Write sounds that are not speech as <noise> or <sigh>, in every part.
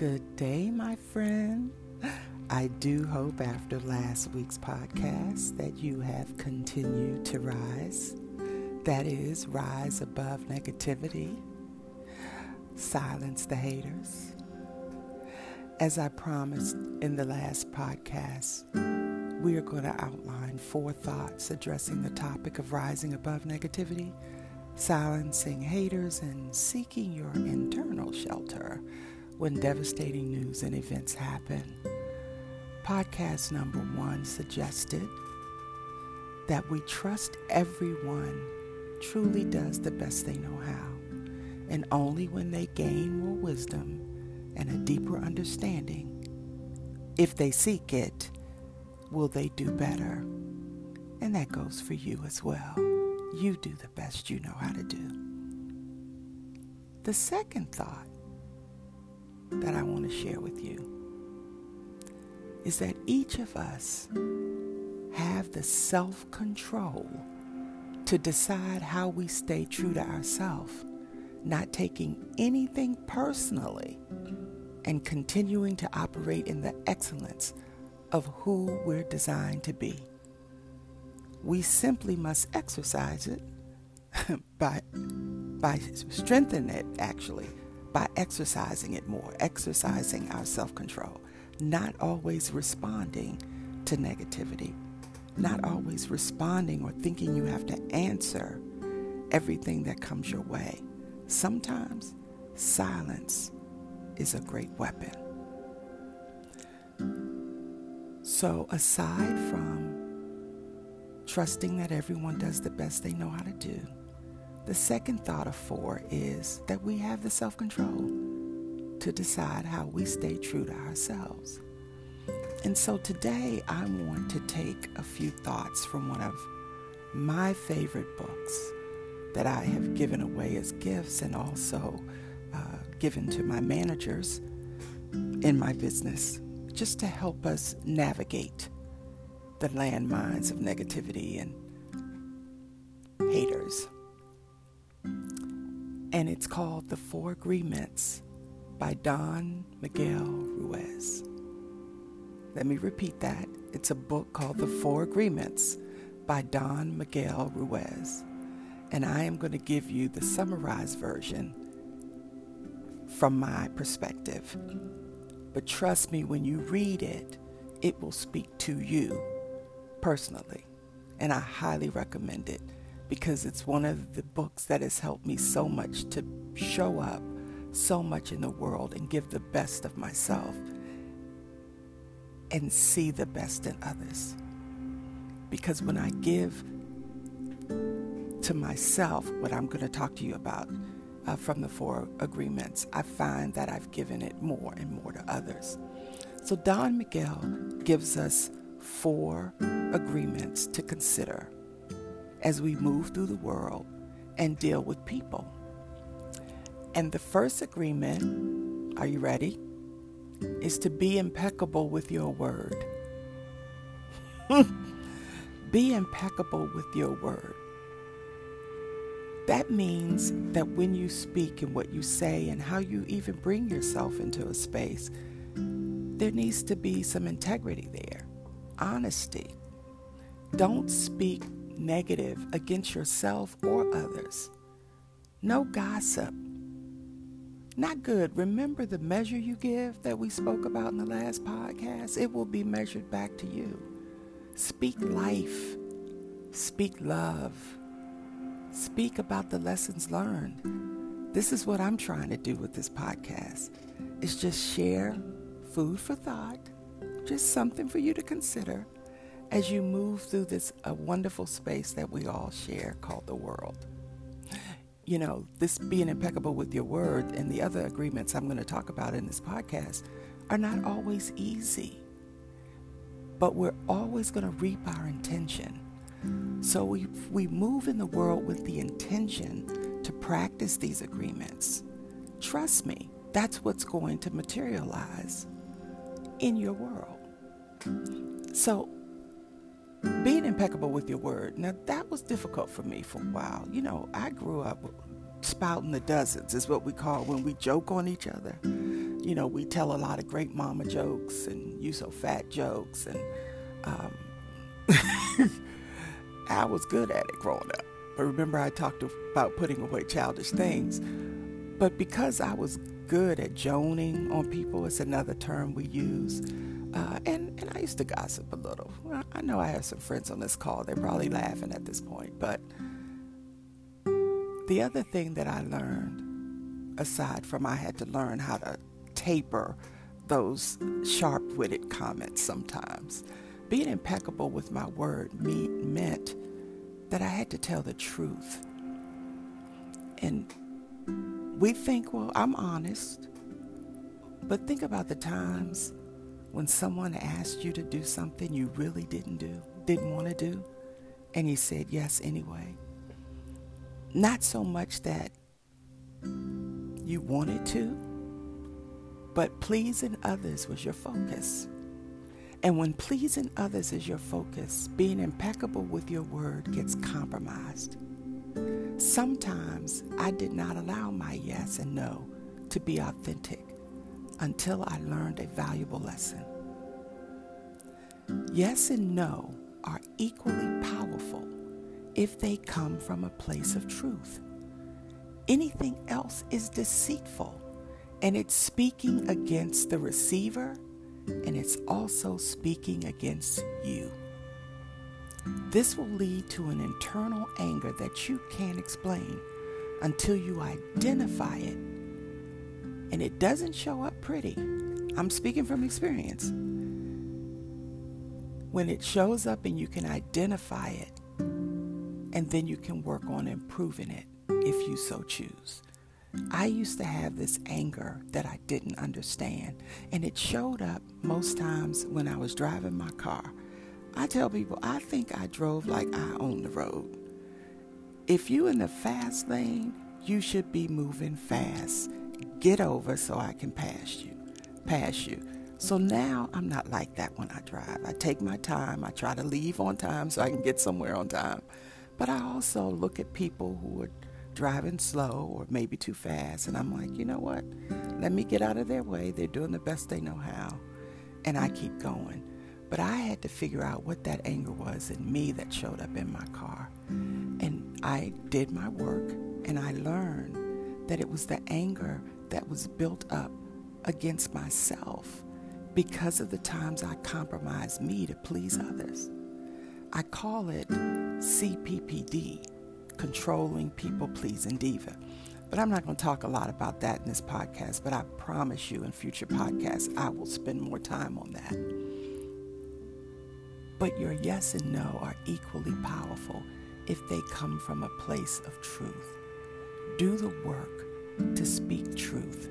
Good day, my friend. I do hope after last week's podcast that you have continued to rise. That is, rise above negativity, silence the haters. As I promised in the last podcast, we are going to outline four thoughts addressing the topic of rising above negativity, silencing haters, and seeking your internal shelter when devastating news and events happen. Podcast number one suggested that we trust everyone truly does the best they know how, and only when they gain more wisdom and a deeper understanding, if they seek it, will they do better. And that goes for you as well. You do the best you know how to do. The second thought that I want to share with you is that each of us have the self control to decide how we stay true to ourselves, not taking anything personally and continuing to operate in the excellence of who we're designed to be. We simply must exercise it <laughs> by by strengthening it actually by exercising it more, exercising our self control, not always responding to negativity, not always responding or thinking you have to answer everything that comes your way. Sometimes silence is a great weapon. So, aside from trusting that everyone does the best they know how to do, the second thought of four is that we have the self control to decide how we stay true to ourselves. And so today I want to take a few thoughts from one of my favorite books that I have given away as gifts and also uh, given to my managers in my business just to help us navigate the landmines of negativity and haters and it's called The Four Agreements by Don Miguel Ruiz. Let me repeat that. It's a book called The Four Agreements by Don Miguel Ruiz. And I am going to give you the summarized version from my perspective. But trust me, when you read it, it will speak to you personally. And I highly recommend it because it's one of the books that has helped me so much to show up so much in the world and give the best of myself and see the best in others. Because when I give to myself what I'm going to talk to you about uh, from the four agreements, I find that I've given it more and more to others. So Don Miguel gives us four agreements to consider as we move through the world and deal with people. And the first agreement, are you ready? Is to be impeccable with your word. <laughs> be impeccable with your word. That means that when you speak and what you say and how you even bring yourself into a space, there needs to be some integrity there, honesty. Don't speak negative against yourself or others. No gossip. Not good. Remember the measure you give that we spoke about in the last podcast? It will be measured back to you. Speak life. Speak love. Speak about the lessons learned. This is what I'm trying to do with this podcast. It's just share food for thought, just something for you to consider as you move through this a wonderful space that we all share called the world. You know, this being impeccable with your word and the other agreements I'm going to talk about in this podcast are not always easy. But we're always going to reap our intention. So we, we move in the world with the intention to practice these agreements. Trust me, that's what's going to materialize in your world. So being impeccable with your word. Now, that was difficult for me for a while. You know, I grew up spouting the dozens, is what we call when we joke on each other. you know, we tell a lot of great mama jokes and you so fat jokes. And um, <laughs> I was good at it growing up. But remember, I talked about putting away childish things. But because I was good at joning on people, it's another term we use. Uh, and, and I used to gossip a little. I know I have some friends on this call. They're probably laughing at this point. But the other thing that I learned, aside from I had to learn how to taper those sharp witted comments sometimes, being impeccable with my word me- meant that I had to tell the truth. And we think, well, I'm honest. But think about the times when someone asked you to do something you really didn't do, didn't want to do, and you said yes anyway. Not so much that you wanted to, but pleasing others was your focus. And when pleasing others is your focus, being impeccable with your word gets compromised. Sometimes I did not allow my yes and no to be authentic until I learned a valuable lesson. Yes and no are equally powerful if they come from a place of truth. Anything else is deceitful and it's speaking against the receiver and it's also speaking against you. This will lead to an internal anger that you can't explain until you identify it and it doesn't show up pretty. I'm speaking from experience. When it shows up and you can identify it, and then you can work on improving it if you so choose. I used to have this anger that I didn't understand, and it showed up most times when I was driving my car. I tell people, I think I drove like I own the road. If you're in the fast lane, you should be moving fast get over so I can pass you, pass you. So now I'm not like that when I drive. I take my time. I try to leave on time so I can get somewhere on time. But I also look at people who are driving slow or maybe too fast, and I'm like, you know what? Let me get out of their way. They're doing the best they know how. And I keep going. But I had to figure out what that anger was in me that showed up in my car. And I did my work and I learned that it was the anger that was built up against myself because of the times I compromised me to please others. I call it CPPD, controlling people pleasing diva. But I'm not going to talk a lot about that in this podcast, but I promise you in future podcasts I will spend more time on that. But your yes and no are equally powerful if they come from a place of truth. Do the work to speak truth.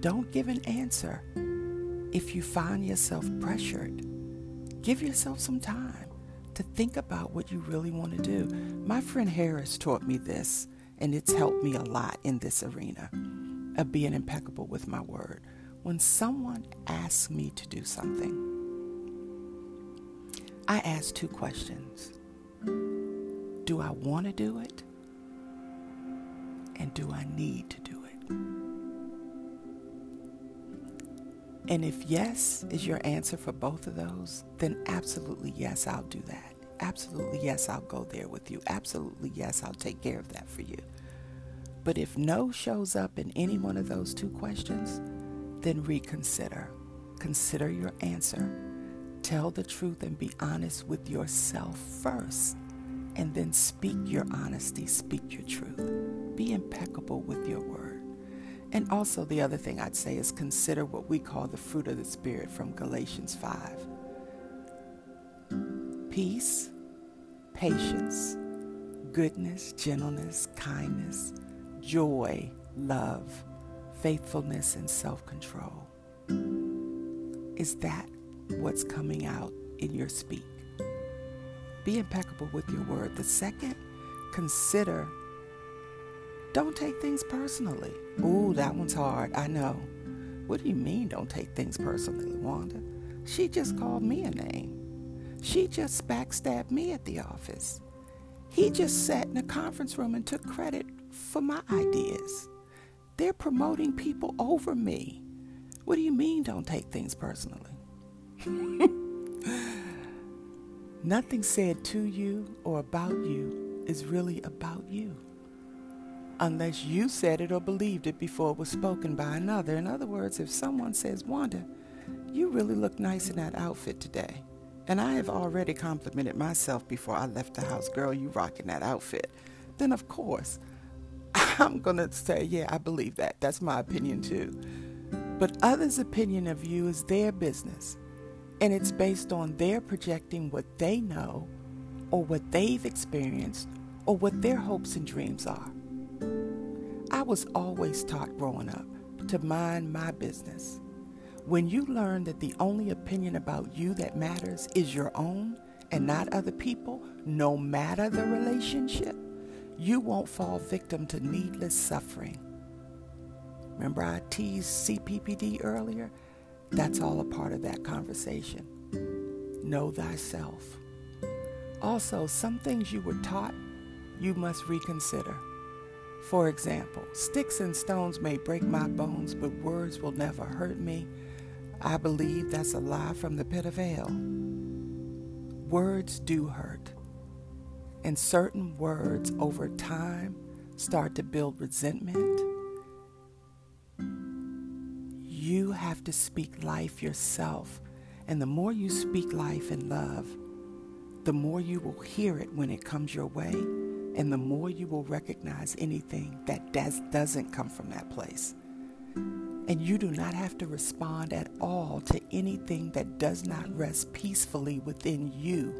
Don't give an answer if you find yourself pressured. Give yourself some time to think about what you really want to do. My friend Harris taught me this, and it's helped me a lot in this arena of being impeccable with my word. When someone asks me to do something, I ask two questions Do I want to do it? And do I need to do it? And if yes is your answer for both of those, then absolutely yes, I'll do that. Absolutely yes, I'll go there with you. Absolutely yes, I'll take care of that for you. But if no shows up in any one of those two questions, then reconsider. Consider your answer. Tell the truth and be honest with yourself first. And then speak your honesty, speak your truth. Be impeccable with your word. And also, the other thing I'd say is consider what we call the fruit of the Spirit from Galatians 5 peace, patience, goodness, gentleness, kindness, joy, love, faithfulness, and self control. Is that what's coming out in your speak? Be impeccable with your word. The second, consider don't take things personally. Ooh, that one's hard. I know. What do you mean, don't take things personally, Wanda? She just called me a name. She just backstabbed me at the office. He just sat in a conference room and took credit for my ideas. They're promoting people over me. What do you mean, don't take things personally? <laughs> Nothing said to you or about you is really about you. Unless you said it or believed it before it was spoken by another. In other words, if someone says, Wanda, you really look nice in that outfit today. And I have already complimented myself before I left the house, girl, you rocking that outfit. Then, of course, <laughs> I'm going to say, yeah, I believe that. That's my opinion too. But others' opinion of you is their business. And it's based on their projecting what they know or what they've experienced or what their hopes and dreams are. Was always taught growing up to mind my business. When you learn that the only opinion about you that matters is your own and not other people, no matter the relationship, you won't fall victim to needless suffering. Remember, I teased CPPD earlier? That's all a part of that conversation. Know thyself. Also, some things you were taught, you must reconsider. For example, sticks and stones may break my bones, but words will never hurt me. I believe that's a lie from the pit of hell. Words do hurt. And certain words over time start to build resentment. You have to speak life yourself. And the more you speak life and love, the more you will hear it when it comes your way, and the more you will recognize anything that does, doesn't come from that place. And you do not have to respond at all to anything that does not rest peacefully within you.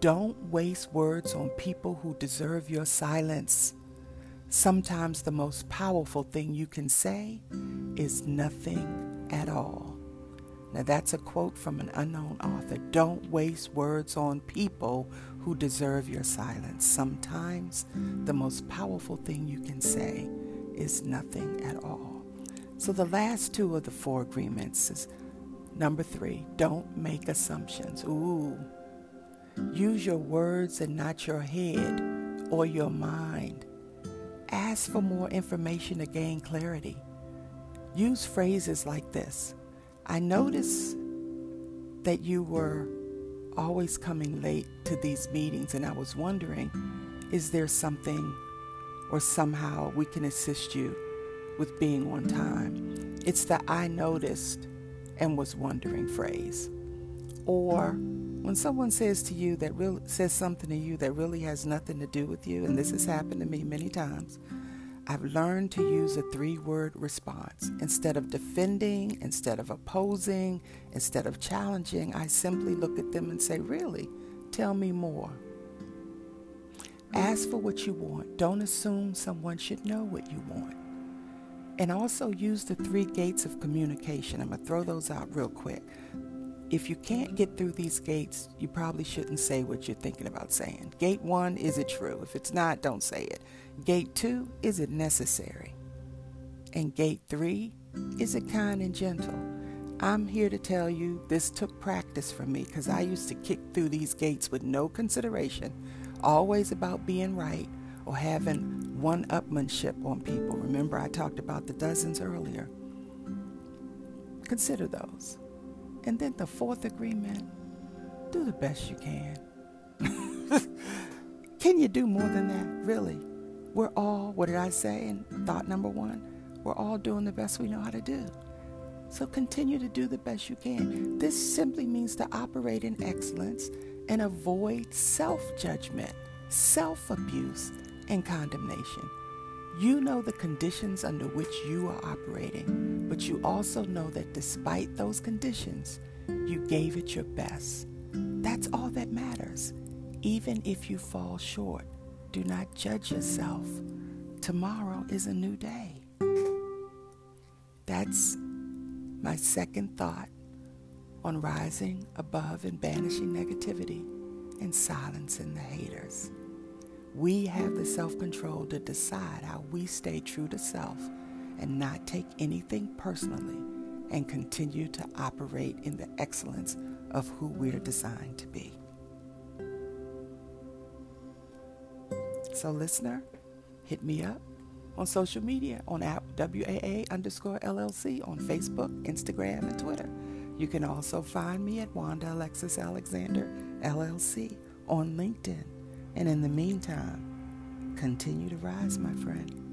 Don't waste words on people who deserve your silence. Sometimes the most powerful thing you can say is nothing at all. Now, that's a quote from an unknown author. Don't waste words on people who deserve your silence. Sometimes the most powerful thing you can say is nothing at all. So, the last two of the four agreements is number three don't make assumptions. Ooh. Use your words and not your head or your mind. Ask for more information to gain clarity. Use phrases like this I noticed that you were always coming late to these meetings, and I was wondering is there something or somehow we can assist you with being on time? It's the I noticed and was wondering phrase. Or when someone says to you that really says something to you that really has nothing to do with you, and this has happened to me many times, I've learned to use a three word response. Instead of defending, instead of opposing, instead of challenging, I simply look at them and say, Really? Tell me more. Ask for what you want. Don't assume someone should know what you want. And also use the three gates of communication. I'm going to throw those out real quick if you can't get through these gates, you probably shouldn't say what you're thinking about saying. Gate one, is it true? If it's not, don't say it. Gate two, is it necessary? And gate three, is it kind and gentle? I'm here to tell you this took practice for me because I used to kick through these gates with no consideration, always about being right or having one upmanship on people. Remember, I talked about the dozens earlier. Consider those. And then the fourth agreement do the best you can. <laughs> can you do more than that? Really? We're all, what did I say in thought number one? We're all doing the best we know how to do. So continue to do the best you can. This simply means to operate in excellence and avoid self judgment, self abuse, and condemnation. You know the conditions under which you are operating, but you also know that despite those conditions, you gave it your best. That's all that matters. Even if you fall short, do not judge yourself. Tomorrow is a new day. That's my second thought on rising above and banishing negativity and silencing the haters. We have the self control to decide how we stay true to self and not take anything personally and continue to operate in the excellence of who we're designed to be. So, listener, hit me up on social media on at WAA underscore LLC on Facebook, Instagram, and Twitter. You can also find me at Wanda Alexis Alexander LLC on LinkedIn. And in the meantime, continue to rise, my friend.